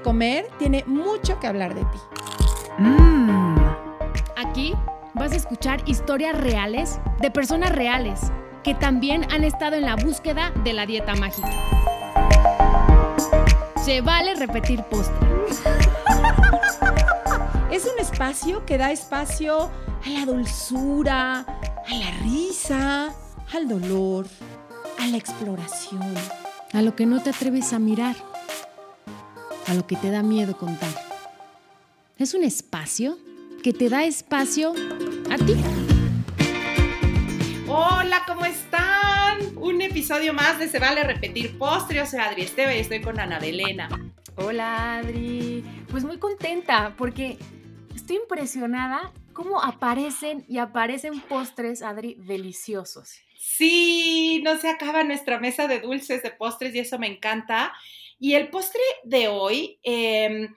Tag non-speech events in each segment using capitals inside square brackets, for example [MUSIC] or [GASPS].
de comer tiene mucho que hablar de ti. Mm. Aquí vas a escuchar historias reales de personas reales que también han estado en la búsqueda de la dieta mágica. Se vale repetir postre. [LAUGHS] Es un espacio que da espacio a la dulzura, a la risa, al dolor, a la exploración. A lo que no te atreves a mirar. A lo que te da miedo contar. Es un espacio que te da espacio a ti. Hola, ¿cómo están? Un episodio más de Se Vale Repetir Postre. Yo soy Adri Esteve y estoy con Ana Belena. Hola Adri. Pues muy contenta porque estoy impresionada cómo aparecen y aparecen postres, Adri, deliciosos. Sí, no se acaba nuestra mesa de dulces, de postres y eso me encanta. Y el postre de hoy, em,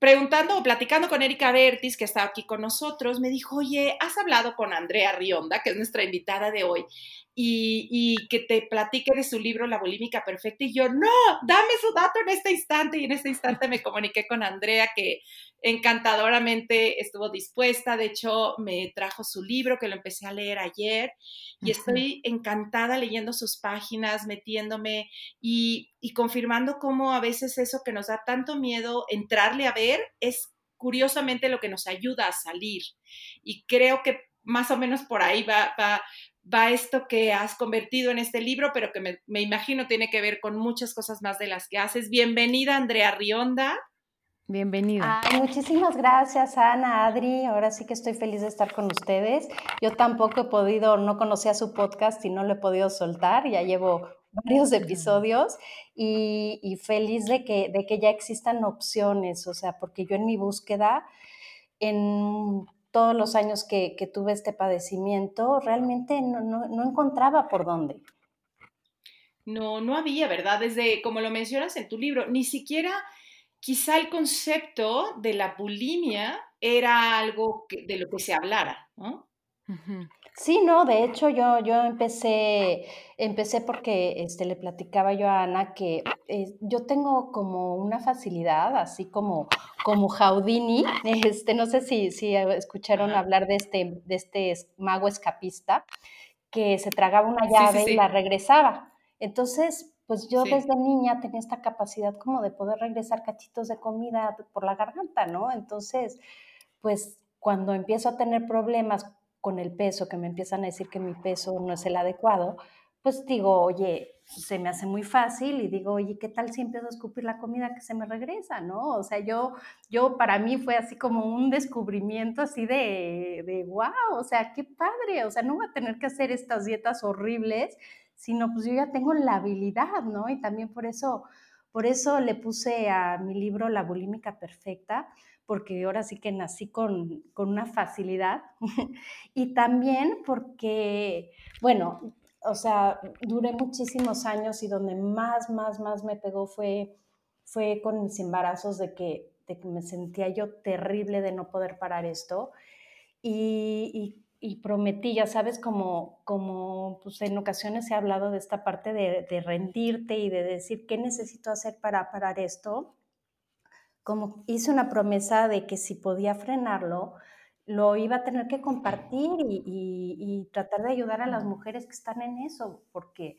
preguntando o platicando con Erika Bertis, que está aquí con nosotros, me dijo, oye, ¿has hablado con Andrea Rionda, que es nuestra invitada de hoy? Y, que te platique de su libro La Bulímica Perfecta. Y yo, no, dame su dato en este instante. Y en este instante me comuniqué con Andrea, que encantadoramente estuvo dispuesta. De hecho, me trajo su libro, que lo empecé a leer ayer. Y estoy encantada leyendo sus páginas, metiéndome y, y confirmando cómo a veces eso que nos da tanto miedo entrarle a ver es curiosamente lo que nos ayuda a salir. Y creo que más o menos por ahí va, va, va esto que has convertido en este libro, pero que me, imagino tiene que ver con muchas cosas más de las que haces. Bienvenida, Andrea Rionda. Bienvenida. muchísimas gracias, Ana, Adri. Ahora sí que estoy feliz de estar con ustedes. Yo tampoco he podido, no conocía su podcast y no lo he podido soltar. Ya llevo varios episodios y, y feliz de que, de que ya existan opciones, o sea, porque yo en mi búsqueda, en todos los años que, tuve este padecimiento, realmente no, encontraba por dónde. No, no había, ¿verdad? Desde, como lo mencionas en tu libro, ni siquiera quizá el concepto de la bulimia era algo de lo que se hablara, ¿no? Sí, no, de hecho yo, yo empecé, empecé porque este, le platicaba yo a Ana que eh, yo tengo como una facilidad, así como, como Houdini, [LAUGHS] este, no sé si, si escucharon hablar de este, de este mago escapista, que se tragaba una llave y la regresaba. Entonces, pues yo desde niña tenía esta capacidad como de poder regresar cachitos de comida por la garganta, ¿no? Entonces, pues cuando empiezo a tener problemas con el peso, que me empiezan a decir que mi peso no es el adecuado, pues digo, oye, se me hace muy fácil y digo, oye, ¿qué tal si empiezo a escupir la comida que se me regresa, no? O sea, yo, yo para mí fue así como un descubrimiento así de, de wow, o sea, qué padre, o sea, no voy a tener que hacer estas dietas horribles, sino pues yo ya tengo la habilidad, ¿no? Y también por eso, por eso le puse a mi libro La bulímica perfecta, porque ahora sí que nací con, una facilidad. [LAUGHS] Y también porque, bueno, o sea, duré muchísimos años y donde más, más, más me pegó fue, fue con mis embarazos de que, de que me sentía yo terrible de no poder parar esto. Y, prometí, ya sabes, como, como pues en ocasiones he hablado de esta parte de, de rendirte y de decir qué necesito hacer para parar esto como hice una promesa de que si podía frenarlo, lo iba a tener que compartir y, tratar de ayudar a las mujeres que están en eso, porque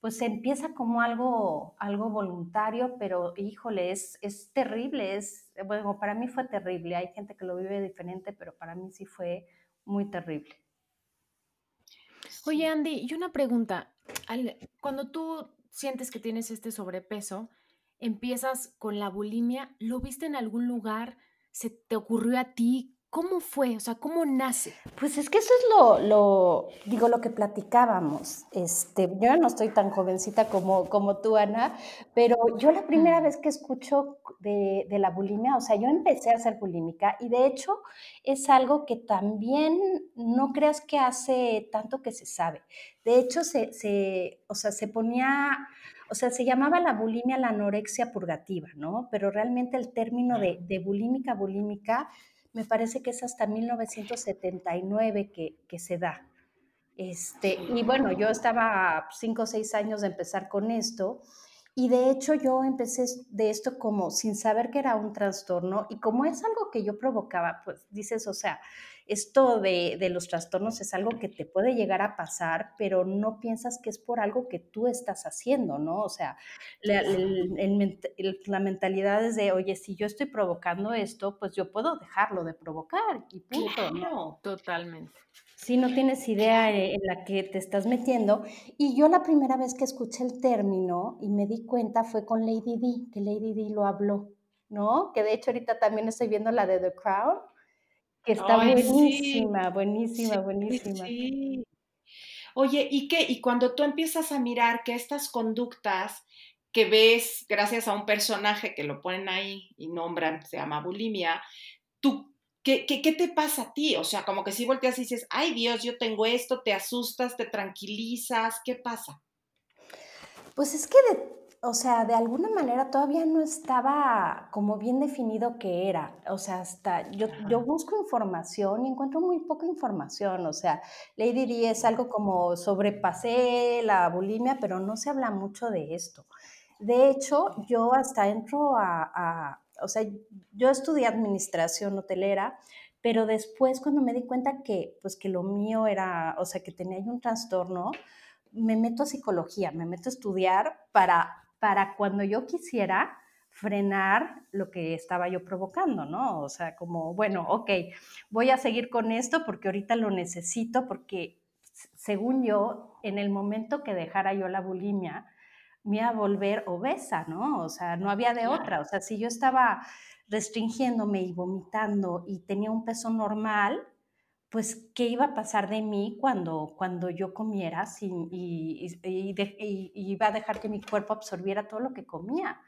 pues empieza como algo, algo voluntario, pero híjole, es, es terrible, es, bueno, para mí fue terrible, hay gente que lo vive diferente, pero para mí sí fue muy terrible. Oye, Andy, y una pregunta, cuando tú sientes que tienes este sobrepeso, empiezas con la bulimia, ¿lo viste en algún lugar? ¿Se te ocurrió a ti? ¿Cómo fue? O sea, ¿cómo nace? Pues es que eso es lo, lo digo, lo que platicábamos. Este, yo no estoy tan jovencita como, como tú, Ana, pero yo la primera vez que escucho de, de, la bulimia, o sea, yo empecé a ser bulímica y de hecho es algo que también no creas que hace tanto que se sabe. De hecho, se, se, o sea, se ponía o sea, se llamaba la bulimia la anorexia purgativa, ¿no? Pero realmente el término de, de bulímica, bulímica, me parece que es hasta 1979 que, que se da. Este, y bueno, yo estaba cinco o seis años de empezar con esto Y de hecho yo empecé de esto como sin saber que era un trastorno y como es algo que yo provocaba, pues dices, o sea, esto de, de, los trastornos es algo que te puede llegar a pasar, pero no piensas que es por algo que tú estás haciendo, ¿no? O sea, la, el, el, la mentalidad es de, oye, si yo estoy provocando esto, pues yo puedo dejarlo de provocar y punto, claro, ¿no? Totalmente. Si no tienes idea en la que te estás metiendo. Y yo la primera vez que escuché el término y me di cuenta fue con Lady D, que Lady D lo habló, ¿no? Que de hecho ahorita también estoy viendo la de The Crown, que está Ay, buenísima, sí. buenísima, sí, buenísima. Sí. Oye, ¿y qué? Y cuando tú empiezas a mirar que estas conductas que ves gracias a un personaje que lo ponen ahí y nombran, se llama bulimia, tú ¿Qué, ¿Qué, qué, te pasa a ti? O sea, como que si volteas y dices, ay Dios, yo tengo esto, te asustas, te tranquilizas, ¿qué pasa? Pues es que, de, o sea, de alguna manera todavía no estaba como bien definido qué era. O sea, hasta yo, yo busco información y encuentro muy poca información. O sea, Lady D es algo como sobrepasé la bulimia, pero no se habla mucho de esto. De hecho, yo hasta entro a, a o sea, yo estudié administración hotelera, pero después cuando me di cuenta que, pues que lo mío era, o sea, que tenía un trastorno, me meto a psicología, me meto a estudiar para, para cuando yo quisiera frenar lo que estaba yo provocando, ¿no? O sea, como, bueno, ok, voy a seguir con esto porque ahorita lo necesito, porque según yo, en el momento que dejara yo la bulimia, me iba a volver obesa, ¿no? O sea, no había de otra. O sea, si yo estaba restringiéndome y vomitando y tenía un peso normal, pues, ¿qué iba a pasar de mí cuando, cuando yo comiera sin, y, iba a dejar que mi cuerpo absorbiera todo lo que comía?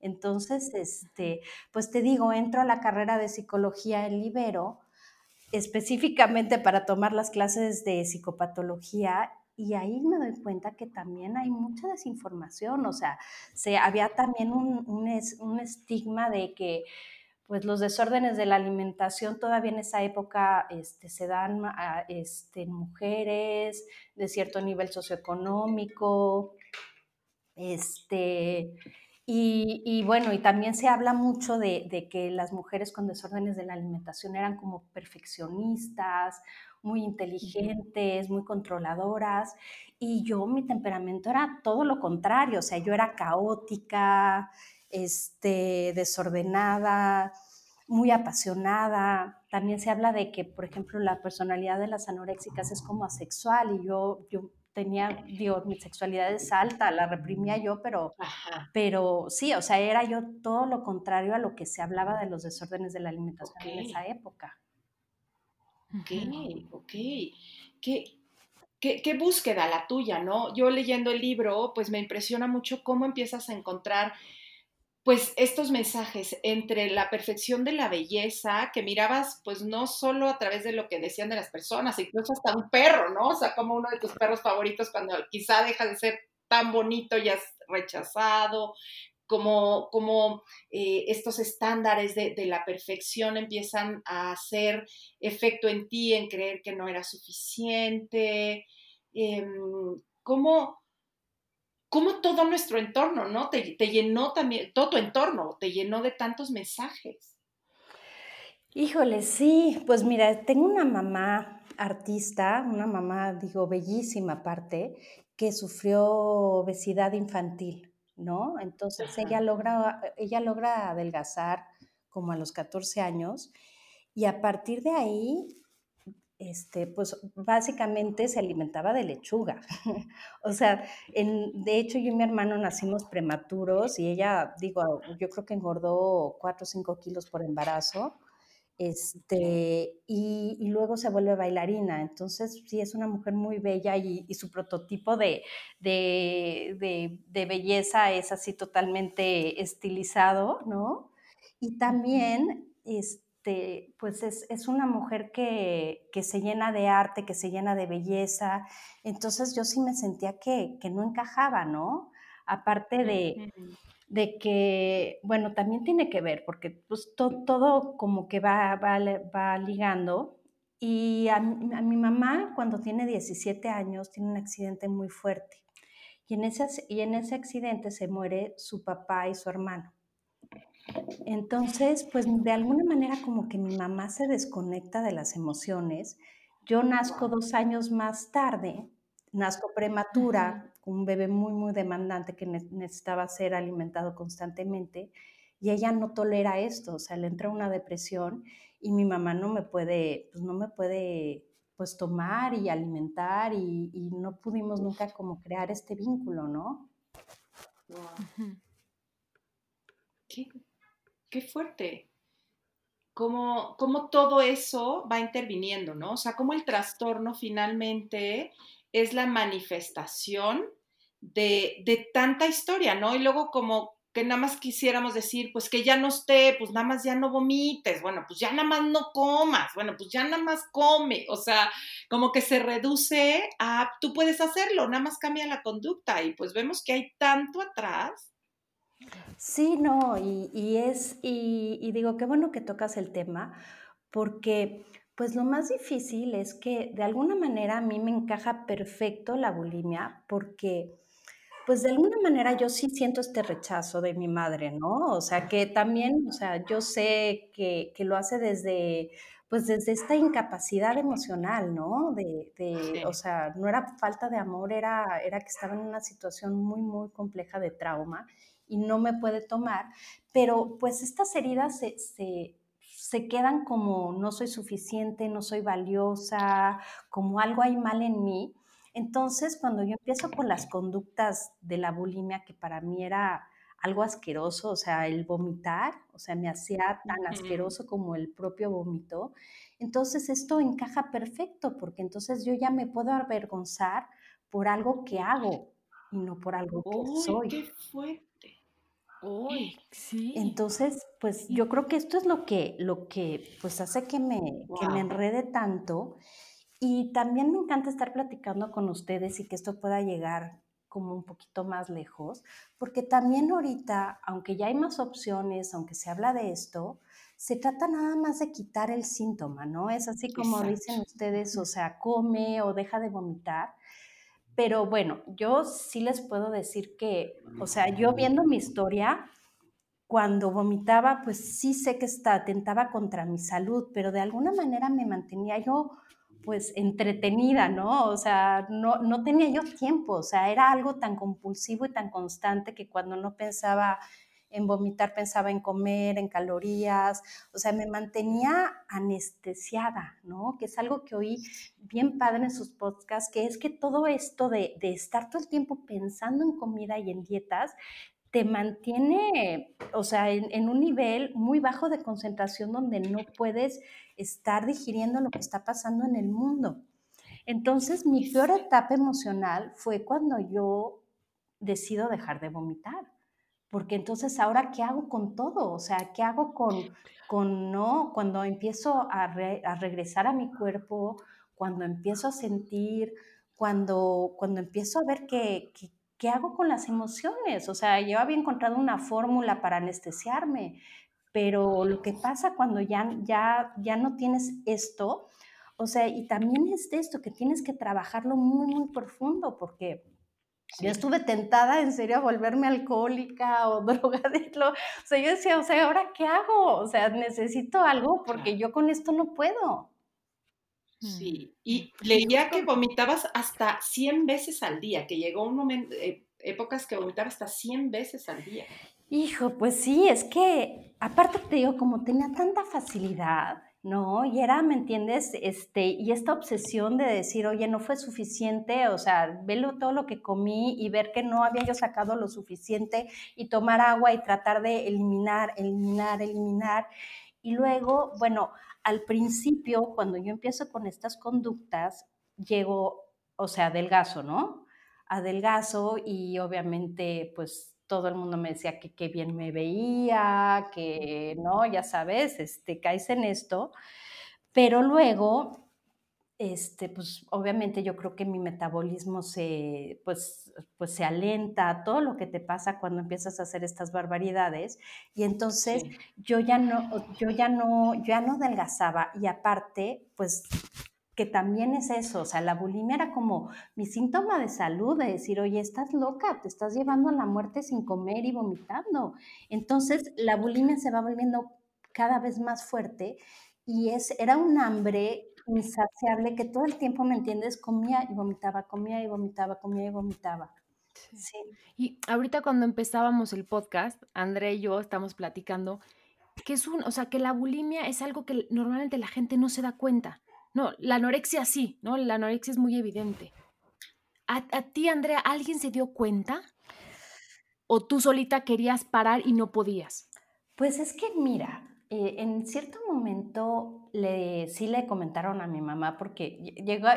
Entonces, este, pues te digo, entro a la carrera de psicología en Libero, específicamente para tomar las clases de psicopatología y ahí me doy cuenta que también hay mucha desinformación, o sea, se, había también un, un, estigma de que pues los desórdenes de la alimentación todavía en esa época este, se dan a este, mujeres de cierto nivel socioeconómico, este, y, y, bueno, y también se habla mucho de, de, que las mujeres con desórdenes de la alimentación eran como perfeccionistas muy inteligentes, muy controladoras, y yo mi temperamento era todo lo contrario, o sea, yo era caótica, este, desordenada, muy apasionada. También se habla de que, por ejemplo, la personalidad de las anoréxicas es como asexual y yo, yo tenía, digo, mi sexualidad es alta, la reprimía yo, pero, pero sí, o sea, era yo todo lo contrario a lo que se hablaba de los desórdenes de la alimentación okay. en esa época. Ok, ok. ¿Qué, qué, qué búsqueda la tuya, ¿no? Yo leyendo el libro, pues me impresiona mucho cómo empiezas a encontrar pues estos mensajes entre la perfección de la belleza que mirabas pues no solo a través de lo que decían de las personas, incluso hasta un perro, ¿no? O sea, como uno de tus perros favoritos cuando quizá deja de ser tan bonito ya es rechazado, como, como eh, estos estándares de, la perfección empiezan a hacer efecto en ti, en creer que no era suficiente, eh, cómo, cómo, todo nuestro entorno, ¿no? Te, te, llenó también, todo tu entorno te llenó de tantos mensajes. Híjole, sí, pues mira, tengo una mamá artista, una mamá, digo, bellísima aparte, que sufrió obesidad infantil. ¿no? Entonces ella logra, ella logra adelgazar como a los 14 años y a partir de ahí, este, pues básicamente se alimentaba de lechuga. [LAUGHS] o sea, en, de hecho yo y mi hermano nacimos prematuros y ella, digo, yo creo que engordó 4 o 5 kilos por embarazo este, y, y, luego se vuelve bailarina. Entonces, sí, es una mujer muy bella y, y su prototipo de, de, de, de, belleza es así totalmente estilizado, ¿no? Y también, este, pues es, es una mujer que, que, se llena de arte, que se llena de belleza. Entonces, yo sí me sentía que, que no encajaba, ¿no? Aparte de, de que, bueno, también tiene que ver, porque pues, to, todo como que va, va, va ligando. Y a, a, mi mamá, cuando tiene 17 años, tiene un accidente muy fuerte. y en ese, y en ese accidente se muere su papá y su hermano. Entonces, pues de alguna manera como que mi mamá se desconecta de las emociones. Yo nazco dos años más tarde, nazco prematura, un bebé muy, muy demandante que necesitaba ser alimentado constantemente y ella no tolera esto, o sea, le entra una depresión y mi mamá no me puede, pues no me puede pues tomar y alimentar y, no pudimos nunca como crear este vínculo, ¿no? qué, fuerte. Cómo, cómo, todo eso va interviniendo, ¿no? O sea, cómo el trastorno finalmente es la manifestación de, de, tanta historia, ¿no? Y luego como que nada más quisiéramos decir, pues que ya no esté, pues nada más ya no vomites, bueno, pues ya nada más no comas, bueno, pues ya nada más come, o sea, como que se reduce a, tú puedes hacerlo, nada más cambia la conducta y pues vemos que hay tanto atrás. Sí, no, y, es, y, y digo, qué bueno que tocas el tema, porque pues lo más difícil es que de alguna manera a mí me encaja perfecto la bulimia, porque pues de alguna manera yo sí siento este rechazo de mi madre, ¿no? O sea, que también, o sea, yo sé que, lo hace desde, pues desde esta incapacidad emocional, ¿no? De, de o sea, no era falta de amor, era, era que estaba en una situación muy, muy compleja de trauma y no me puede tomar, pero pues estas heridas se, se, se quedan como no soy suficiente, no soy valiosa, como algo hay mal en mí entonces, cuando yo empiezo con las conductas de la bulimia, que para mí era algo asqueroso, o sea, el vomitar, o sea, me hacía tan asqueroso como el propio vómito, entonces esto encaja perfecto, porque entonces yo ya me puedo avergonzar por algo que hago y no por algo que soy. ¡Qué fuerte! Uy, sí. Entonces, pues yo creo que esto es lo que, lo que pues hace que me, que me enrede tanto y también me encanta estar platicando con ustedes y que esto pueda llegar como un poquito más lejos, porque también ahorita, aunque ya hay más opciones, aunque se habla de esto, se trata nada más de quitar el síntoma, ¿no? Es así como dicen ustedes, o sea, come o deja de vomitar. Pero bueno, yo sí les puedo decir que, o sea, yo viendo mi historia, cuando vomitaba, pues sí sé que está, atentaba contra mi salud, pero de alguna manera me mantenía yo pues entretenida, ¿no? O sea, no, no tenía yo tiempo, o sea, era algo tan compulsivo y tan constante que cuando no pensaba en vomitar, pensaba en comer, en calorías, o sea, me mantenía anestesiada, ¿no? Que es algo que oí bien padre en sus podcasts, que es que todo esto de, de estar todo el tiempo pensando en comida y en dietas, te mantiene, o sea, en, un nivel muy bajo de concentración donde no puedes estar digiriendo lo que está pasando en el mundo. Entonces, mi peor etapa emocional fue cuando yo decido dejar de vomitar. Porque entonces, ¿ahora qué hago con todo? O sea, ¿qué hago con, con no? Cuando empiezo a, regresar a mi cuerpo, cuando empiezo a sentir, cuando, cuando empiezo a ver que, ¿qué hago con las emociones? O sea, yo había encontrado una fórmula para anestesiarme, pero lo que pasa cuando ya, ya, ya no tienes esto, o sea, y también es de esto, que tienes que trabajarlo muy, muy profundo, porque yo estuve tentada en serio a volverme alcohólica o [LAUGHS] drogadicto. O sea, yo decía, o sea, ¿ahora qué hago? O sea, necesito algo porque yo con esto no puedo. Sí, mm. y leía que vomitabas hasta 100 veces al día, que llegó un momento, eh, épocas que vomitabas hasta 100 veces al día. Hijo, pues sí, es que aparte te digo, como tenía tanta facilidad, ¿no? Y era, ¿me entiendes? Este, y esta obsesión de decir, oye, no fue suficiente, o sea, velo todo lo que comí y ver que no había yo sacado lo suficiente y tomar agua y tratar de eliminar, eliminar, eliminar. Y luego, bueno, al principio, cuando yo empiezo con estas conductas, llego, o sea, adelgazo, ¿no? Adelgazo y obviamente, pues todo el mundo me decía que qué bien me veía, que no, ya sabes, este, caes en esto. Pero luego, este, pues obviamente yo creo que mi metabolismo se, pues, pues se alenta, todo lo que te pasa cuando empiezas a hacer estas barbaridades y entonces yo ya no, yo ya no, ya no adelgazaba y aparte, pues que también es eso, o sea, la bulimia era como mi síntoma de salud, de decir, oye, estás loca, te estás llevando a la muerte sin comer y vomitando. Entonces, la bulimia se va volviendo cada vez más fuerte y es, era un hambre insaciable que todo el tiempo, ¿me entiendes? Comía y vomitaba, comía y vomitaba, comía y vomitaba. Sí. Y ahorita cuando empezábamos el podcast, André y yo estamos platicando que es un, o sea, que la bulimia es algo que normalmente la gente no se da cuenta. No, la anorexia sí, ¿no? La anorexia es muy evidente. ¿A, ti, Andrea, alguien se dio cuenta? ¿O tú solita querías parar y no podías? Pues es que mira, eh, en cierto momento le, sí le comentaron a mi mamá porque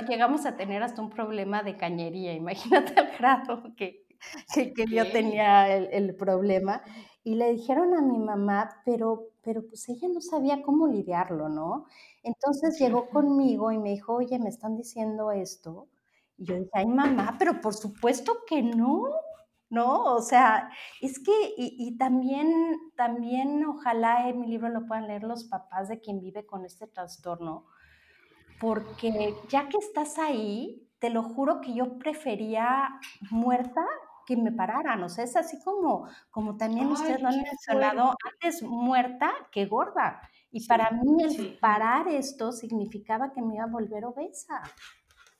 llegamos a tener hasta un problema de cañería, [LAUGHS] imagínate el grado que, que, yo tenía el, el, problema. Y le dijeron a mi mamá, pero, pero pues ella no sabía cómo lidiarlo, ¿no? Entonces llegó conmigo y me dijo, oye, me están diciendo esto. Y yo dije, ay, mamá, pero por supuesto que no, ¿no? O sea, es que, y, también, también ojalá en mi libro lo puedan leer los papás de quien vive con este trastorno, porque ya que estás ahí, te lo juro que yo prefería muerta que me pararan, o sea, es así como, como también ustedes lo han mencionado, antes muerta que gorda. Y para mí el parar esto significaba que me iba a volver obesa.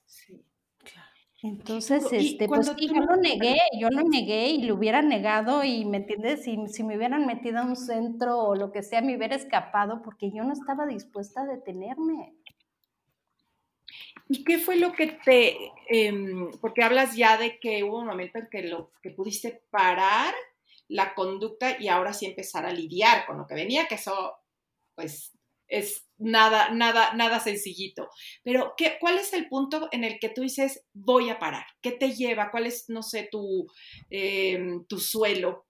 Sí, claro. Entonces, este, pues sí, yo lo negué, yo lo negué y lo hubiera negado y, ¿me entiendes? Si, si me hubieran metido a un centro o lo que sea, me hubiera escapado porque yo no estaba dispuesta a detenerme. ¿Y qué fue lo que te, em, porque hablas ya de que hubo un momento en que, lo, que pudiste parar la conducta y ahora sí empezar a lidiar con lo que venía, que eso pues es nada, nada, nada sencillito. Pero, ¿qué, ¿cuál es el punto en el que tú dices, voy a parar? ¿Qué te lleva? ¿Cuál es, no sé, tu, em, tu suelo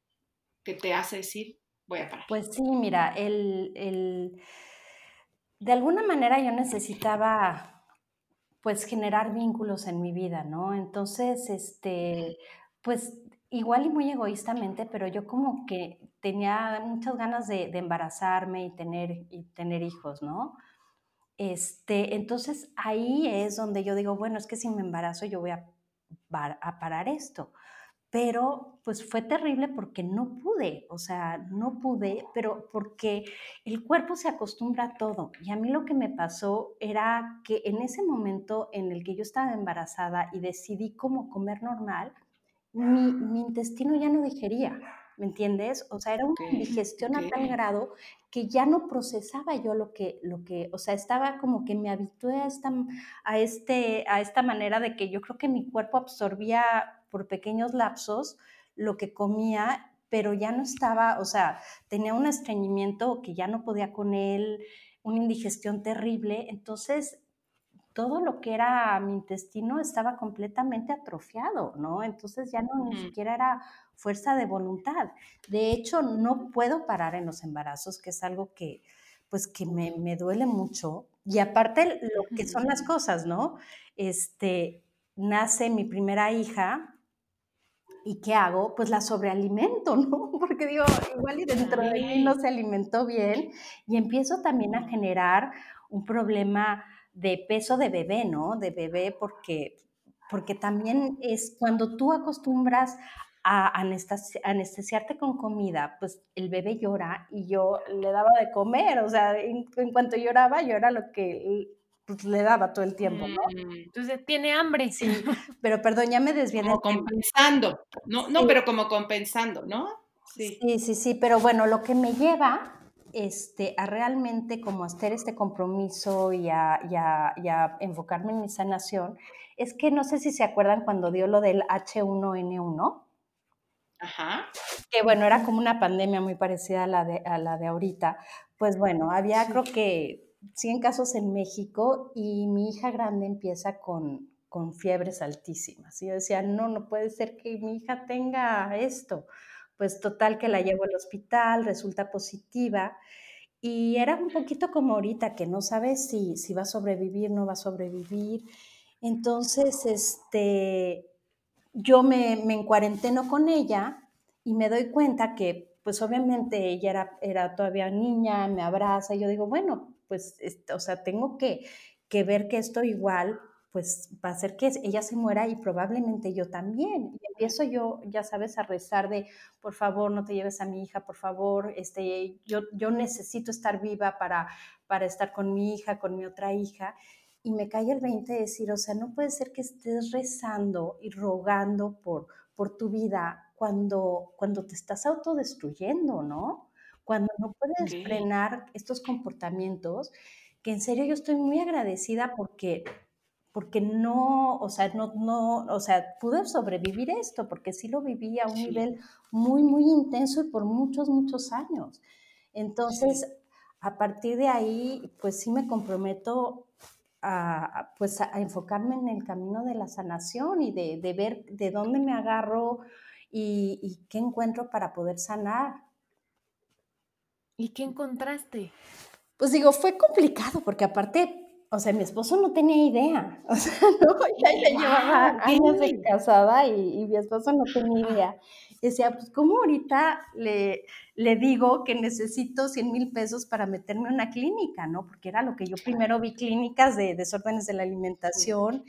que te hace decir, voy a parar? Pues sí, mira, el, el, de alguna manera yo necesitaba, pues, generar vínculos en mi vida, ¿no? Entonces, este, pues, igual y muy egoístamente, pero yo como que tenía muchas ganas de, embarazarme y tener, y tener hijos, ¿no? Este, entonces ahí es donde yo digo, bueno, es que si me embarazo yo voy a, a parar esto. Pero pues fue terrible porque no pude, o sea, no pude, pero porque el cuerpo se acostumbra a todo. Y a mí lo que me pasó era que en ese momento en el que yo estaba embarazada y decidí cómo comer normal, mi, mi intestino ya no digería. ¿me entiendes? O sea, era una digestión a tal grado que ya no procesaba yo lo que, lo que, o sea, estaba como que me habitué a esta, a, este, a esta manera de que yo creo que mi cuerpo absorbía por pequeños lapsos lo que comía, pero ya no estaba, o sea, tenía un estreñimiento que ya no podía con él, una indigestión terrible, entonces todo lo que era mi intestino estaba completamente atrofiado, ¿no? Entonces ya no ni siquiera era fuerza de voluntad. De hecho, no puedo parar en los embarazos, que es algo que, pues, que me, me duele mucho. Y aparte, lo que son las cosas, ¿no? Este, nace mi primera hija, ¿Y qué hago? Pues la sobrealimento, ¿no? [LAUGHS] Porque digo, igual y dentro de mí no se alimentó bien y empiezo también a generar un problema de peso de bebé, ¿no? De bebé porque, porque también es cuando tú acostumbras a anestesiarte con comida, pues el bebé llora y yo le daba de comer, o sea, en, cuanto lloraba, yo era lo que pues, le daba todo el tiempo, ¿no? Mm, entonces tiene hambre. Sí, pero perdón, ya me desvié Como compensando, no, no, pero como compensando, ¿no? Sí. sí, sí, sí, pero bueno, lo que me lleva este, a realmente como hacer este compromiso y a, enfocarme en mi sanación, es que no sé si se acuerdan cuando dio lo del H1N1. Ajá. Que bueno, era como una pandemia muy parecida a la de, a la de ahorita. Pues bueno, había creo que 100 casos en México y mi hija grande empieza con, con fiebres altísimas. Y yo decía, no, no puede ser que mi hija tenga esto pues total que la llevo al hospital, resulta positiva. Y era un poquito como ahorita, que no sabes si, si va a sobrevivir, no va a sobrevivir. Entonces, este, yo me, me encuarenteno con ella y me doy cuenta que, pues obviamente ella era, era todavía niña, me abraza, y yo digo, bueno, pues, o sea, tengo que, que ver que esto igual pues va a hacer que ella se muera y probablemente yo también. Y empiezo yo, ya sabes, a rezar de, por favor, no te lleves a mi hija, por favor, este, yo, yo necesito estar viva para, para estar con mi hija, con mi otra hija. Y me cae el 20 de decir, o sea, no puede ser que estés rezando y rogando por, por tu vida cuando, cuando te estás autodestruyendo, ¿no? Cuando no puedes frenar estos comportamientos, que en serio yo estoy muy agradecida porque porque no, o sea, no, no, o sea, pude sobrevivir esto, porque sí lo viví a un nivel muy, muy intenso y por muchos, muchos años. Entonces, a partir de ahí, pues sí me comprometo a, pues a, enfocarme en el camino de la sanación y de, de ver de dónde me agarro y, y, qué encuentro para poder sanar. ¿Y qué encontraste? Pues digo, fue complicado porque aparte o sea, mi esposo no tenía idea, [LAUGHS] o sea, no, ya, llevaba años de casada y, mi esposo no tenía idea. Decía, pues, ¿cómo ahorita le, le digo que necesito 100 mil pesos para meterme en una clínica, no? Porque era lo que yo primero vi, clínicas de desórdenes de la alimentación,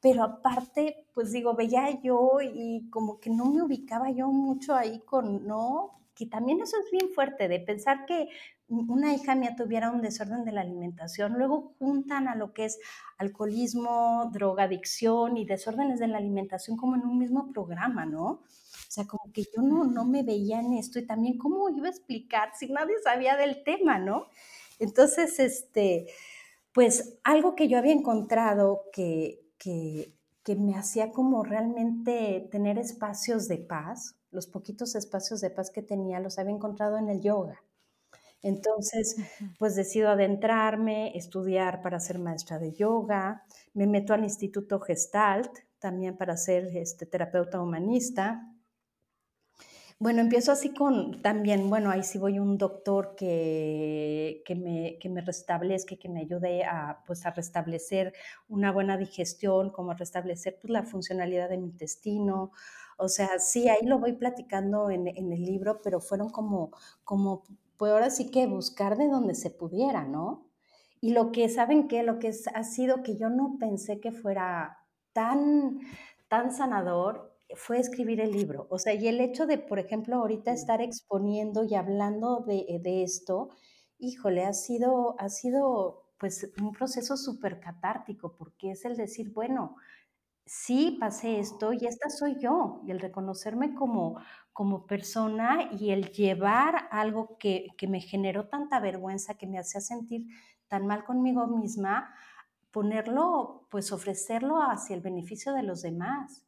pero aparte, pues digo, veía yo y como que no me ubicaba yo mucho ahí con, ¿no? Que también eso es bien fuerte, de pensar que una hija mía tuviera un desorden de la alimentación, luego juntan a lo que es alcoholismo, drogadicción y desórdenes de la alimentación como en un mismo programa, ¿no? O sea, como que yo no, no me veía en esto y también cómo iba a explicar si nadie sabía del tema, ¿no? Entonces, este, pues algo que yo había encontrado que, que, que me hacía como realmente tener espacios de paz, los poquitos espacios de paz que tenía, los había encontrado en el yoga. Entonces, pues decido adentrarme, estudiar para ser maestra de yoga, me meto al Instituto Gestalt también para ser este, terapeuta humanista. Bueno, empiezo así con también, bueno, ahí sí voy un doctor que, que, me, que me restablezca, que me ayude a, pues, a restablecer una buena digestión, como a restablecer pues, la funcionalidad de mi intestino. O sea, sí, ahí lo voy platicando en, en el libro, pero fueron como, como pues ahora sí que buscar de donde se pudiera, ¿no? Y lo que, ¿saben qué? Lo que ha sido que yo no pensé que fuera tan, tan sanador fue escribir el libro. O sea, y el hecho de, por ejemplo, ahorita estar exponiendo y hablando de, de esto, híjole, ha sido, ha sido pues un proceso súper catártico, porque es el decir, bueno, sí pasé esto y esta soy yo, y el reconocerme como, como persona y el llevar algo que, que me generó tanta vergüenza, que me hacía sentir tan mal conmigo misma, ponerlo, pues ofrecerlo hacia el beneficio de los demás.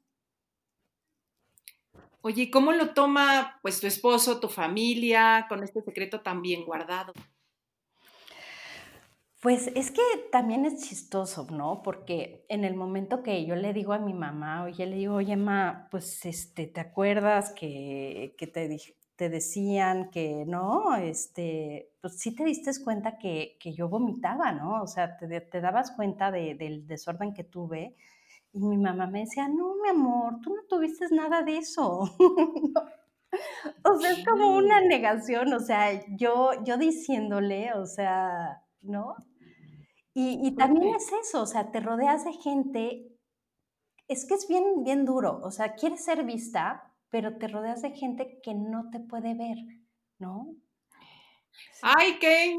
Oye, ¿cómo lo toma pues tu esposo, tu familia, con este secreto tan bien guardado? Pues es que también es chistoso, ¿no? Porque en el momento que yo le digo a mi mamá, oye, le digo, oye, ma, pues, este, ¿te acuerdas que, que te, te decían que, no? Este, pues sí te diste cuenta que, que yo vomitaba, ¿no? O sea, te, te dabas cuenta de, del desorden que tuve. Y mi mamá me decía, no, mi amor, tú no tuviste nada de eso. [LAUGHS] O sea, es como una negación, o sea, yo, yo diciéndole, o sea, ¿no? Y, también es eso, o sea, te rodeas de gente, es que es bien, bien duro, o sea, quieres ser vista, pero te rodeas de gente que no te puede ver, ¿no? Ay, qué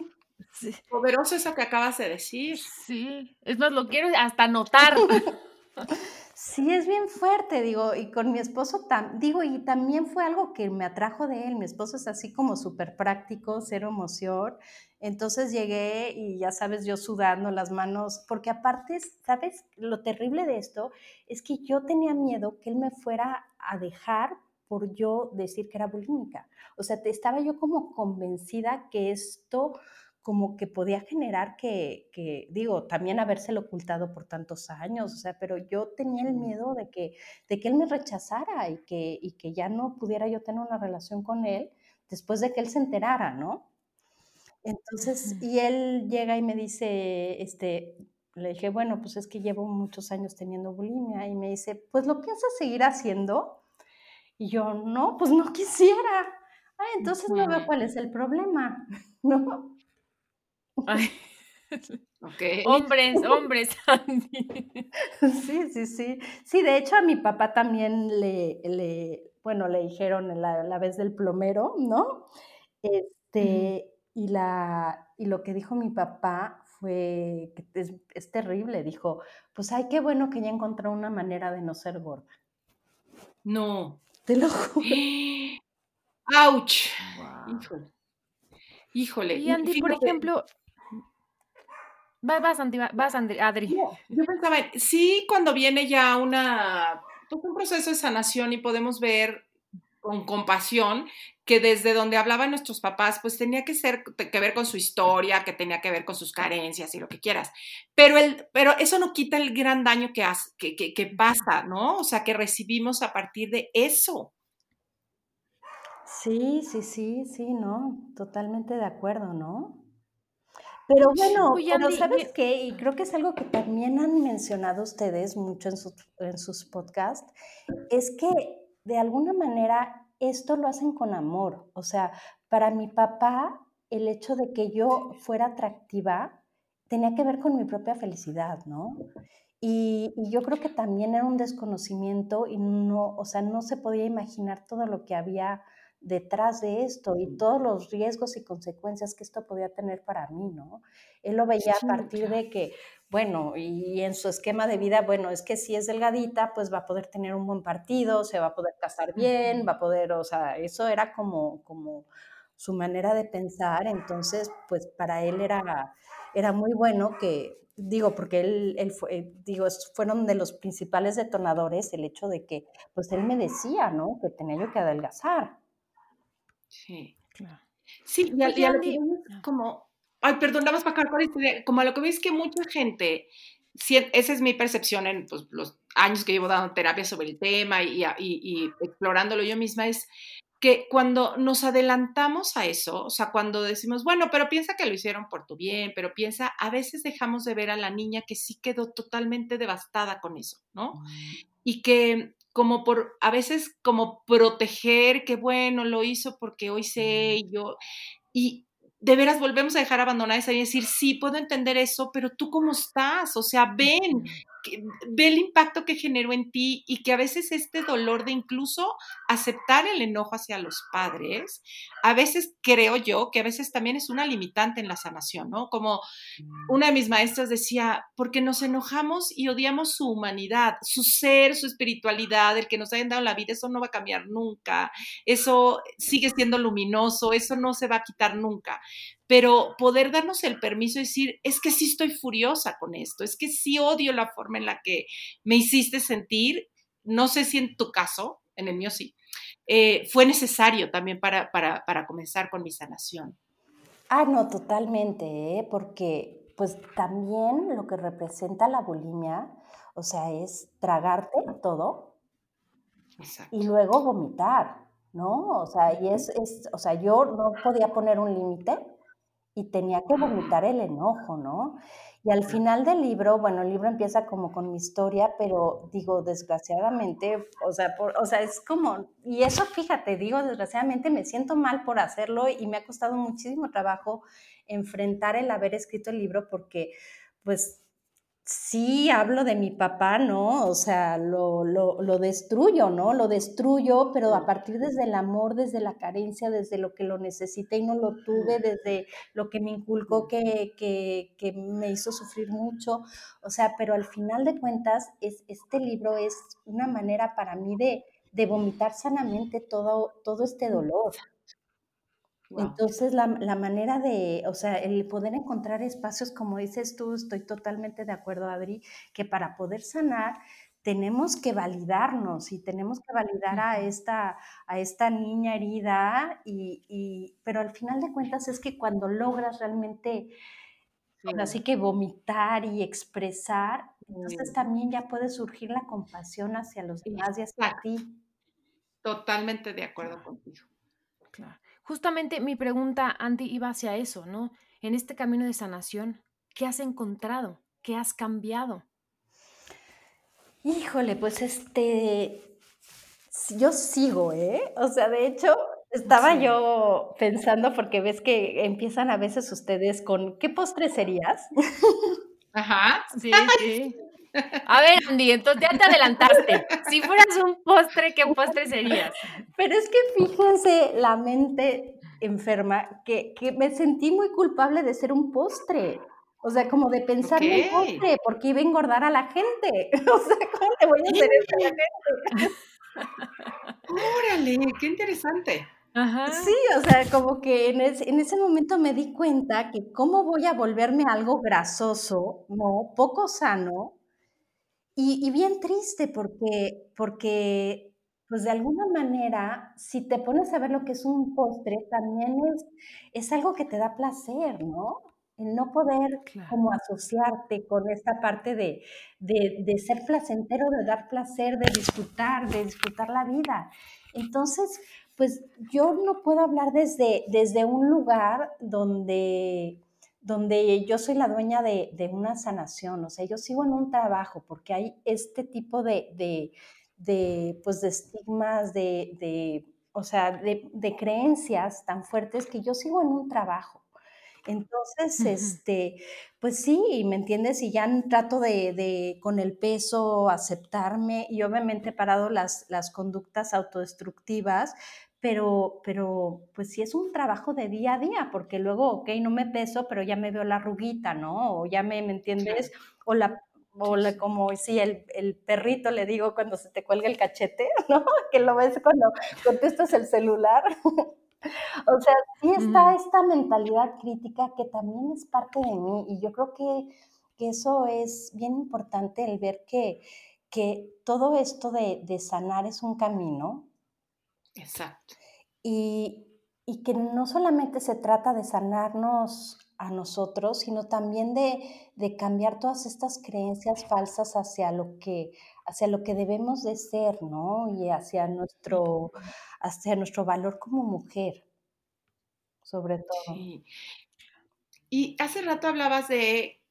poderoso eso que acabas de decir. Sí, es más, lo quiero hasta notar. [LAUGHS] Sí, es bien fuerte, digo, y con mi esposo, digo, y también fue algo que me atrajo de él. Mi esposo es así como súper práctico, cero emoción. Entonces llegué y ya sabes, yo sudando las manos, porque aparte, ¿sabes? Lo terrible de esto es que yo tenía miedo que él me fuera a dejar por yo decir que era bulímica. O sea, estaba yo como convencida que esto como que podía generar que, que, digo, también habérselo ocultado por tantos años, o sea, pero yo tenía el miedo de que, de que él me rechazara y que, y que ya no pudiera yo tener una relación con él después de que él se enterara, ¿no? Entonces, y él llega y me dice, este, le dije, bueno, pues es que llevo muchos años teniendo bulimia y me dice, pues lo piensas seguir haciendo. Y yo, no, pues no [LAUGHS] quisiera. Ah, entonces no veo cuál es el problema, [LAUGHS] ¿no? [LAUGHS] Hombres, hombres, [LAUGHS] Andy. Sí, sí, sí. Sí, de hecho a mi papá también le, le bueno, le dijeron la, la vez del plomero, ¿no? Este, y, la, y lo que dijo mi papá fue, que es, es terrible, dijo, pues ay, qué bueno que ya encontró una manera de no ser gorda. No. Te lo juro. [GASPS] ¡Auch! Wow. Híjole. Híjole. Y Andy, por ejemplo, vas, vas, va- vas, Andri- Adri. no, yo pensaba, en- sí, cuando viene ya una, pues un proceso de sanación y podemos ver con compasión que desde donde hablaban nuestros papás, pues tenía que ser que ver con su historia, que tenía que ver con sus carencias y lo que quieras. Pero, el, pero eso no quita el gran daño que, hace- que, que, que pasa, ¿no? O sea, que recibimos a partir de eso. Sí, sí, sí, sí, no, totalmente de acuerdo, ¿no? Pero bueno, Oye, pero ¿sabes qué? Y creo que es algo que también han mencionado ustedes mucho en sus, en sus podcasts, es que de alguna manera esto lo hacen con amor. O sea, para mi papá, el hecho de que yo fuera atractiva tenía que ver con mi propia felicidad, ¿no? Y, y yo creo que también era un desconocimiento y no, o sea, no se podía imaginar todo lo que había detrás de esto y todos los riesgos y consecuencias que esto podía tener para mí, ¿no? Él lo veía a partir de que, bueno, y en su esquema de vida, bueno, es que si es delgadita, pues va a poder tener un buen partido, se va a poder casar bien, va a poder, o sea, eso era como, como su manera de pensar, entonces, pues para él era, era muy bueno que, digo, porque él, él fue, eh, digo, fueron de los principales detonadores el hecho de que, pues él me decía, ¿no? Que tenía yo que adelgazar. Sí. Claro. Sí, y a, Oye, y a lo que voy es como, ay, perdón, nada más para acabar con esta idea, como a lo que veis que mucha gente, sí, esa es mi percepción en pues, los años que llevo dando terapia sobre el tema y, y- y explorándolo yo misma, es que cuando nos adelantamos a eso, o sea, cuando decimos, bueno, pero piensa que lo hicieron por tu bien, pero piensa, a veces dejamos de ver a la niña que sí quedó totalmente devastada con eso, ¿no? y que como por a veces como proteger que bueno lo hizo porque hoy sé y yo y de veras volvemos a dejar abandonada esa y decir sí puedo entender eso pero tú cómo estás o sea ven que- ve el impacto que generó en ti y que a veces este dolor de incluso aceptar el enojo hacia los padres, a veces creo yo que a veces también es una limitante en la sanación, ¿no? Como una de mis maestras decía, porque nos enojamos y odiamos su humanidad, su ser, su espiritualidad, el que nos hayan dado la vida, eso no va a cambiar nunca, eso sigue siendo luminoso, eso no se va a quitar nunca. Pero poder darnos el permiso de decir, es que sí estoy furiosa con esto, es que sí odio la forma en la que me hiciste sentir, no sé si en tu caso, en el mío sí, eh, fue necesario también para, para, para comenzar con mi sanación. Ah, no, totalmente, ¿eh? porque pues también lo que representa la bulimia, o sea, es tragarte todo Exacto. y luego vomitar, ¿no? O sea, y es, es, o sea, yo no podía poner un límite y tenía que vomitar el enojo, ¿no? Y al final del libro, bueno, el libro empieza como con mi historia, pero digo, desgraciadamente, o sea, por, o sea, es como, y eso fíjate, digo, desgraciadamente me siento mal por hacerlo y me ha costado muchísimo trabajo enfrentar el haber escrito el libro porque, pues, sí hablo de mi papá, ¿no? O sea, lo, lo, lo, destruyo, ¿no? Lo destruyo, pero a partir desde el amor, desde la carencia, desde lo que lo necesité y no lo tuve, desde lo que me inculcó que, que, que me hizo sufrir mucho. O sea, pero al final de cuentas, es, este libro es una manera para mí de, de vomitar sanamente todo, todo este dolor. Wow. Entonces, la, la, manera de, o sea, el poder encontrar espacios, como dices tú, estoy totalmente de acuerdo, Adri, que para poder sanar tenemos que validarnos y tenemos que validar a esta, a esta niña herida, y, y, pero al final de cuentas es que cuando logras realmente, sí. así que vomitar y expresar, entonces también ya puede surgir la compasión hacia los demás y hacia ti. Totalmente de acuerdo contigo. Claro. Justamente mi pregunta, Andy, iba hacia eso, ¿no? En este camino de sanación, ¿qué has encontrado? ¿Qué has cambiado? Híjole, pues este, yo sigo, ¿eh? O sea, de hecho, Estaba Sí. yo pensando, porque ves que empiezan a veces ustedes con, ¿qué postre serías? Ajá. Sí, [LAUGHS] sí. A ver, Andy, entonces ya te adelantaste. Si fueras un postre, ¿qué postre serías? Pero es que fíjense la mente enferma, que, que me sentí muy culpable de ser un postre. O sea, como de pensar en un Ok. postre, porque iba a engordar a la gente. [LAUGHS] O sea, ¿cómo le voy a hacer eso a la gente? Órale, qué interesante. Ajá. Sí, o sea, como que en ese, en ese momento me di cuenta que cómo voy a volverme algo grasoso, ¿no? Poco sano y, y bien triste porque, porque, pues de alguna manera, si te pones a ver lo que es un postre, también es, es algo que te da placer, ¿no? El no poder Claro. como asociarte con esta parte de, de, de ser placentero, de dar placer, de disfrutar, de disfrutar la vida. Entonces, pues yo no puedo hablar desde, desde un lugar donde, donde yo soy la dueña de, de una sanación, o sea, yo sigo en un trabajo porque hay este tipo de, de, de, pues de estigmas, de, de o sea, de, de creencias tan fuertes que yo sigo en un trabajo. Entonces, este, pues sí, ¿me entiendes? Y ya trato de, de, con el peso, aceptarme y obviamente he parado las, las conductas autodestructivas, pero, pero pues sí es un trabajo de día a día, porque luego, ok, no me peso, pero ya me veo la ruguita, ¿no? O ya me, ¿me entiendes? O la... O la, como sí, el, el, perrito le digo cuando se te cuelga el cachete, [LAUGHS] ¿no? Que lo ves cuando contestas el celular. [LAUGHS] O sea, sí está esta mentalidad crítica que también es parte de mí y yo creo que, que eso es bien importante el ver que, que todo esto de, de sanar es un camino Exacto. y, y que no solamente se trata de sanarnos a nosotros, sino también de, de cambiar todas estas creencias falsas hacia lo que hacia lo que debemos de ser, ¿no? Y hacia nuestro, hacia nuestro valor como mujer, sobre todo. Sí. Y hace rato hablabas de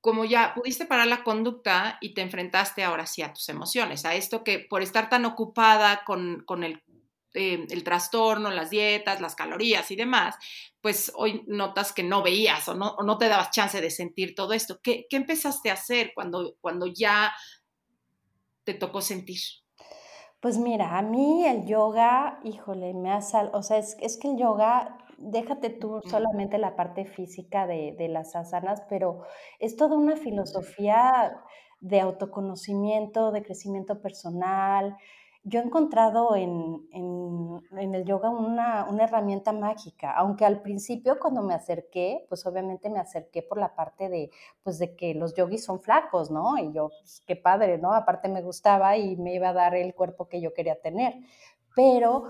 como ya pudiste parar la conducta y te enfrentaste ahora sí a tus emociones, a esto que por estar tan ocupada con, con el, eh, el, trastorno, las dietas, las calorías y demás, pues hoy notas que no veías o no, o no te dabas chance de sentir todo esto. ¿Qué, qué empezaste a hacer cuando, cuando ya te tocó sentir? Pues mira, a mí el yoga, híjole, me ha sal, o sea, es, es que el yoga, déjate tú solamente la parte física de, de, las asanas, pero es toda una filosofía de autoconocimiento, de crecimiento personal. Yo he encontrado en, en, el yoga una, una, herramienta mágica, aunque al principio cuando me acerqué, pues obviamente me acerqué por la parte de, pues de que los yogis son flacos, ¿no? Y yo, pues qué padre, ¿no? Aparte me gustaba y me iba a dar el cuerpo que yo quería tener. Pero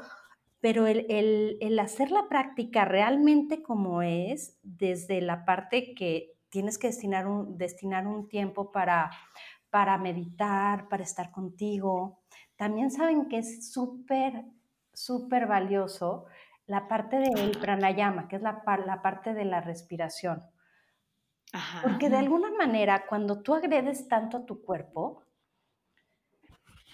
pero el, el, el, hacer la práctica realmente como es, desde la parte que tienes que destinar un, destinar un tiempo para, para meditar, para estar contigo, también saben que es súper, súper valioso la parte del pranayama, que es la, la parte de la respiración. Ajá. Porque de alguna manera, cuando tú agredes tanto a tu cuerpo,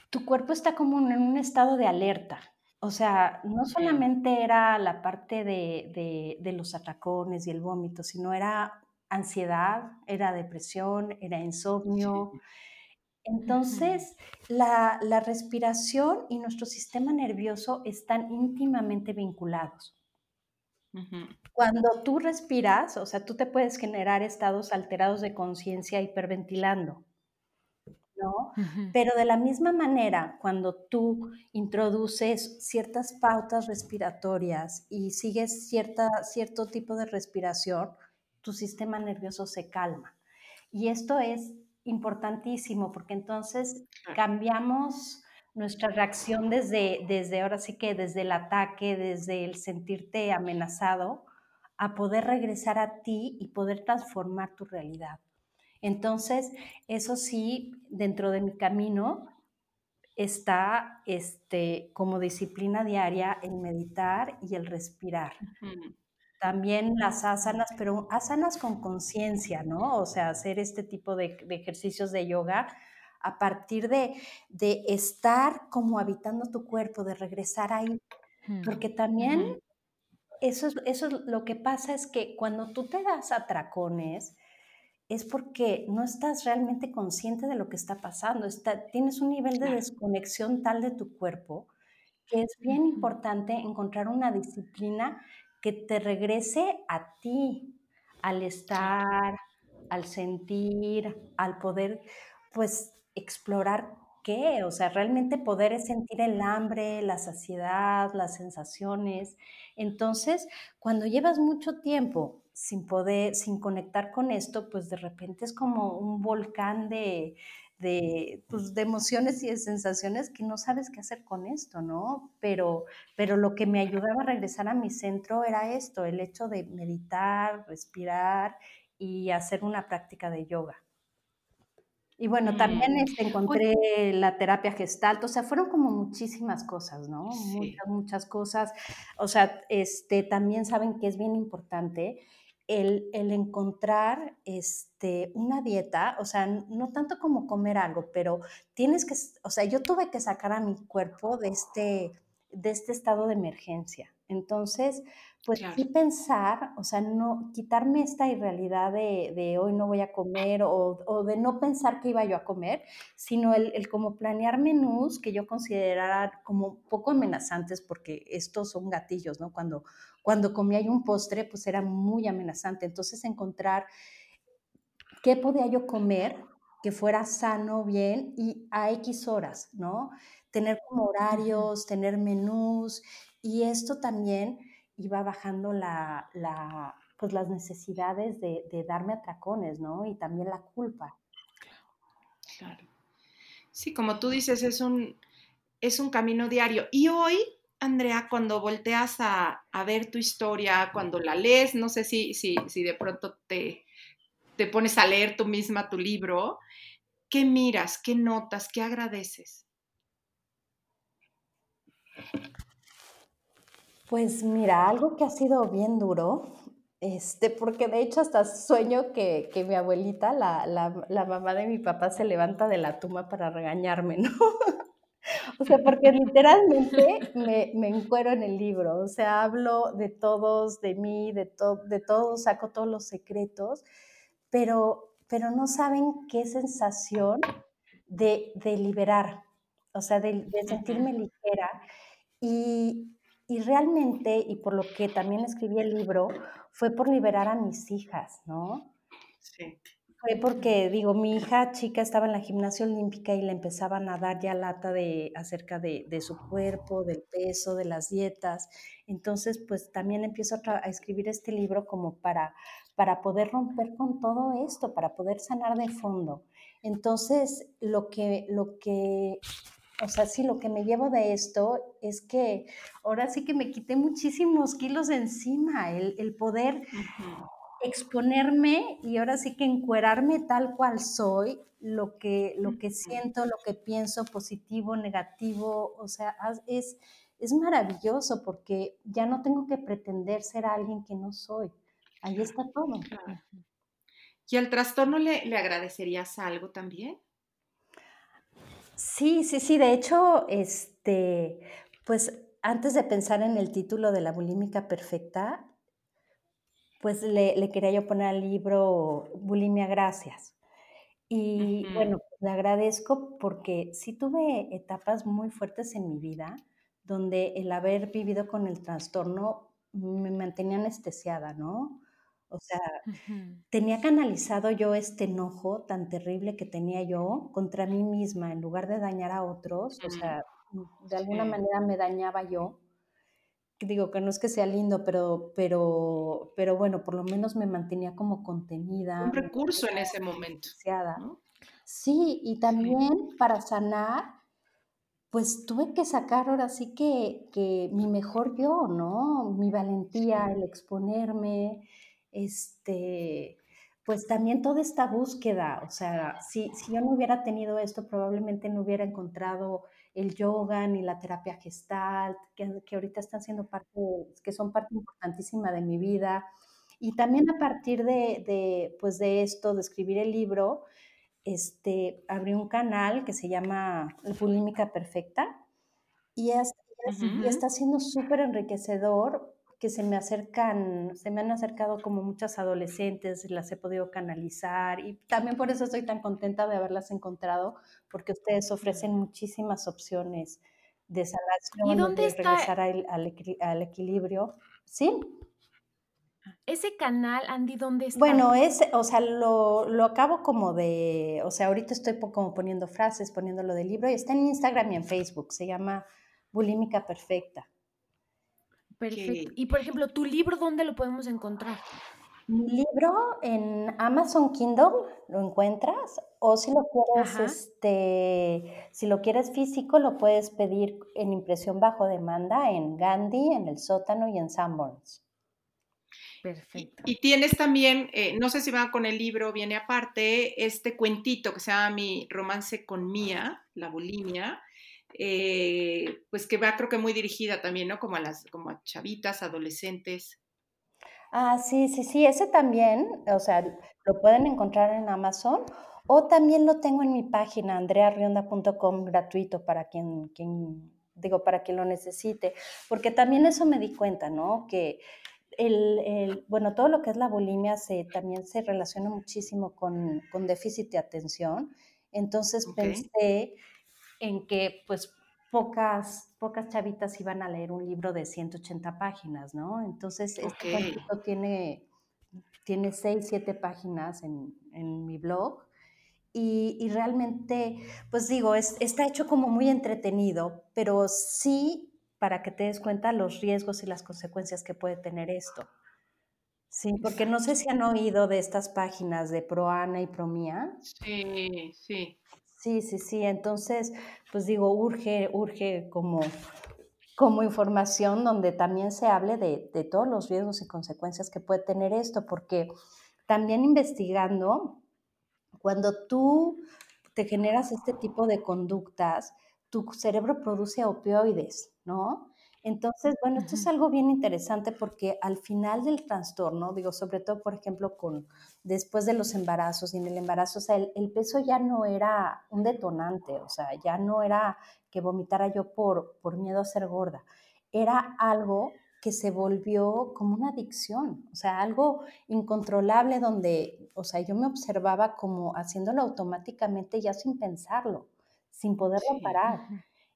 tu cuerpo está como en un estado de alerta. O sea, no solamente era la parte de, de, de, los atracones y el vómito, sino era ansiedad, era depresión, era insomnio. Sí. Entonces, la, la, respiración y nuestro sistema nervioso están íntimamente vinculados. Uh -huh. Cuando tú respiras, o sea, tú te puedes generar estados alterados de conciencia hiperventilando. ¿no? Uh -huh. Pero de la misma manera, cuando tú introduces ciertas pautas respiratorias y sigues cierta, cierto tipo de respiración, tu sistema nervioso se calma. Y esto es importantísimo porque entonces cambiamos nuestra reacción desde, desde ahora sí que desde el ataque, desde el sentirte amenazado, a poder regresar a ti y poder transformar tu realidad. Entonces, eso sí, dentro de mi camino está este, como disciplina diaria el meditar y el respirar. Uh -huh. También las asanas, pero asanas con conciencia, ¿no? O sea, hacer este tipo de, de ejercicios de yoga a partir de, de, estar como habitando tu cuerpo, de regresar ahí. Porque también eso, es, eso lo que pasa es que cuando tú te das atracones, es porque no estás realmente consciente de lo que está pasando. Está, tienes un nivel de desconexión tal de tu cuerpo que es bien importante encontrar una disciplina que te regrese a ti, al estar, al sentir, al poder, pues, explorar qué, o sea, realmente poder sentir el hambre, la saciedad, las sensaciones. Entonces, cuando llevas mucho tiempo sin poder, sin conectar con esto, pues de repente es como un volcán de, de, pues, de emociones y de sensaciones que no sabes qué hacer con esto, ¿no? Pero, pero lo que me ayudaba a regresar a mi centro era esto, el hecho de meditar, respirar y hacer una práctica de yoga. Y bueno, también mm. este, encontré la terapia gestalt, o sea, fueron como muchísimas cosas, ¿no? Muchas, muchas cosas. O sea, este, también saben que es bien importante el, encontrar este, una dieta, o sea, no tanto como comer algo, pero tienes que, o sea, yo tuve que sacar a mi cuerpo de este, de este estado de emergencia. Entonces, pues sí pensar, o sea, no quitarme esta irrealidad de, hoy no voy a comer o, de no pensar que iba yo a comer, sino el, el, como planear menús que yo considerara como poco amenazantes, porque estos son gatillos, ¿no? Cuando, cuando comía yo un postre, pues era muy amenazante. Entonces, encontrar qué podía yo comer que fuera sano, bien y a X horas, ¿no? Tener como horarios, tener menús y esto también iba bajando la, la pues las necesidades de, darme atracones, ¿no? Y también la culpa. Claro. Sí, como tú dices, es un, camino diario. Y hoy, Andrea, cuando volteas a, ver tu historia, cuando la lees, no sé si de pronto te, te pones a leer tú misma tu libro, ¿qué miras, qué notas, qué agradeces? Pues mira, algo que ha sido bien duro, este, porque de hecho hasta sueño que, mi abuelita, la, la, mamá de mi papá, se levanta de la tumba para regañarme, ¿no? [LAUGHS] o sea, porque literalmente me, me, encuero en el libro, o sea, hablo de todos, de mí, de, de todos, saco todos los secretos, pero, pero no saben qué sensación de, de liberar, o sea, de, de sentirme ligera. Y, y realmente, y por lo que también escribí el libro, fue por liberar a mis hijas, ¿no? Sí. Fue porque, digo, mi hija chica estaba en la gimnasia olímpica y le empezaban a dar ya lata de, acerca de, de su cuerpo, del peso, de las dietas. Entonces, pues también empiezo a, a, escribir este libro como para, para poder romper con todo esto, para poder sanar de fondo. Entonces, lo que, lo que o sea, sí, lo que me llevo de esto es que ahora sí que me quité muchísimos kilos de encima, el, poder exponerme y ahora sí que encuerarme tal cual soy, lo que, lo que siento, lo que pienso, positivo, negativo, o sea, es, es maravilloso porque ya no tengo que pretender ser alguien que no soy. Ahí está todo. ¿Y al trastorno le, le agradecerías algo también? Sí, sí, sí. De hecho, este, pues antes de pensar en el título de la bulímica perfecta, pues le, quería yo poner al libro Bulimia Gracias. Y bueno, le agradezco porque sí tuve etapas muy fuertes en mi vida donde el haber vivido con el trastorno me mantenía anestesiada, ¿no? O sea, tenía canalizado yo este enojo tan terrible que tenía yo contra mí misma, en lugar de dañar a otros, o sea, mm, de alguna manera me dañaba yo. Digo que no es que sea lindo, pero, pero, pero bueno, por lo menos me mantenía como contenida. Un recurso en ese momento. Sí, y también para sanar, pues tuve que sacar ahora sí que, que mi mejor yo, ¿no? Mi valentía, el exponerme, este, pues también toda esta búsqueda, o sea, si, si yo no hubiera tenido esto, probablemente no hubiera encontrado el yoga ni la terapia gestalt, que, que ahorita están siendo parte, que son parte importantísima de mi vida. Y también a partir de, de, pues de esto, de escribir el libro, este, abrí un canal que se llama Bulímica Perfecta y es, y está siendo súper enriquecedor que se me acercan, se me han acercado como muchas adolescentes, las he podido canalizar y también por eso estoy tan contenta de haberlas encontrado, porque ustedes ofrecen muchísimas opciones de sanación, ¿Y dónde de está? regresar al, al equili- al equilibrio. Sí, Ese canal, Andy, ¿dónde está? Bueno, es, o sea, lo, lo acabo como de, o sea, ahorita estoy como poniendo frases, poniéndolo del libro y está en Instagram y en Facebook, se llama Bulímica Perfecta. Perfecto. Y por ejemplo, ¿tu libro dónde lo podemos encontrar? Mi libro en Amazon Kindle lo encuentras o si lo quieres, Ajá. este, si lo quieres físico, lo puedes pedir en impresión bajo demanda en Gandhi, en El Sótano y en Sanborns. Y, Perfecto. y tienes también, eh, no sé si va con el libro, viene aparte, este cuentito que se llama Mi romance con Mía, la bulimia, eh, pues que va creo que muy dirigida también, ¿no? Como a las, como a chavitas, adolescentes. Ah, sí, sí, sí, ese también, o sea, lo pueden encontrar en Amazon o también lo tengo en mi página andrearrionda.com gratuito para quien, quien, digo, para quien lo necesite, porque también eso me di cuenta, ¿no? Que el, el- bueno, todo lo que es la bulimia se, también se relaciona muchísimo con, con déficit de atención, entonces Ok. pensé en que pues pocas, pocas chavitas iban a leer un libro de 180 páginas, ¿no? Entonces, este Ok. cuentito tiene, tiene 6, 7 páginas en, en mi blog y, y realmente, pues digo, es, está hecho como muy entretenido, pero sí para que te des cuenta los riesgos y las consecuencias que puede tener esto. Sí, porque no sé si han oído de estas páginas de Proana y Promía. Sí, sí. Sí, sí, sí. Entonces, pues digo, urge, urge como, como información donde también se hable de, de todos los riesgos y consecuencias que puede tener esto, porque también investigando, cuando tú te generas este tipo de conductas, tu cerebro produce opioides, ¿no? Entonces, bueno, esto es algo bien interesante porque al final del trastorno, digo, sobre todo, por ejemplo, con después de los embarazos y en el embarazo, o sea, el, el peso ya no era un detonante, o sea, ya no era que vomitara yo por, por miedo a ser gorda, era algo que se volvió como una adicción, o sea, algo incontrolable donde, o sea, yo me observaba como haciéndolo automáticamente ya sin pensarlo, sin poderlo Sí. parar.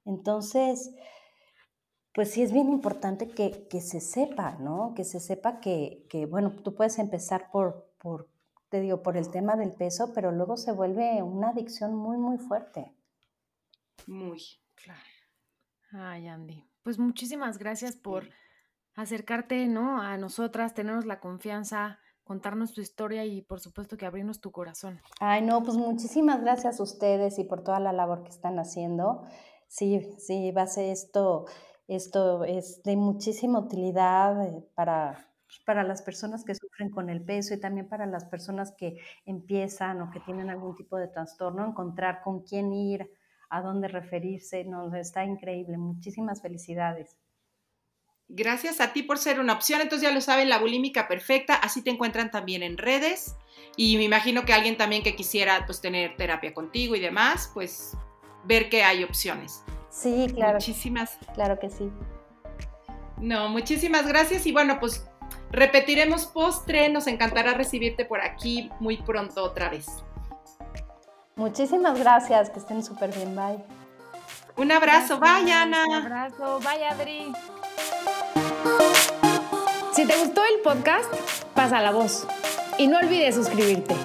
Entonces, pues sí es bien importante que, que se sepa, ¿no? Que se sepa que, que, bueno, tú puedes empezar por, por, te digo, por el tema del peso, pero luego se vuelve una adicción muy, muy fuerte. Muy. Claro. Ay, Andy. Pues muchísimas gracias por Sí. acercarte, ¿no? A nosotras, tenernos la confianza, contarnos tu historia y por supuesto que abrirnos tu corazón. Ay, no, pues muchísimas gracias a ustedes y por toda la labor que están haciendo. Sí, sí, va a ser esto, esto es de muchísima utilidad eh, para, pues, para las personas que sufren con el peso y también para las personas que empiezan o que tienen algún tipo de trastorno, encontrar con quién ir, a dónde referirse, no, está increíble. Muchísimas felicidades. Gracias a ti por ser una opción. Entonces ya lo saben, la bulímica perfecta. Así te encuentran también en redes. Y me imagino que alguien también que quisiera pues tener terapia contigo y demás, pues ver que hay opciones. Sí, claro, Muchísimas, claro que sí. no, muchísimas gracias. Y bueno, pues repetiremos postre. Nos encantará recibirte por aquí muy pronto otra vez. Muchísimas gracias, que estén súper bien, bye. Un abrazo, bye Ana. Un abrazo, bye Adri. Si te gustó el podcast, pasa la voz. Y no olvides suscribirte.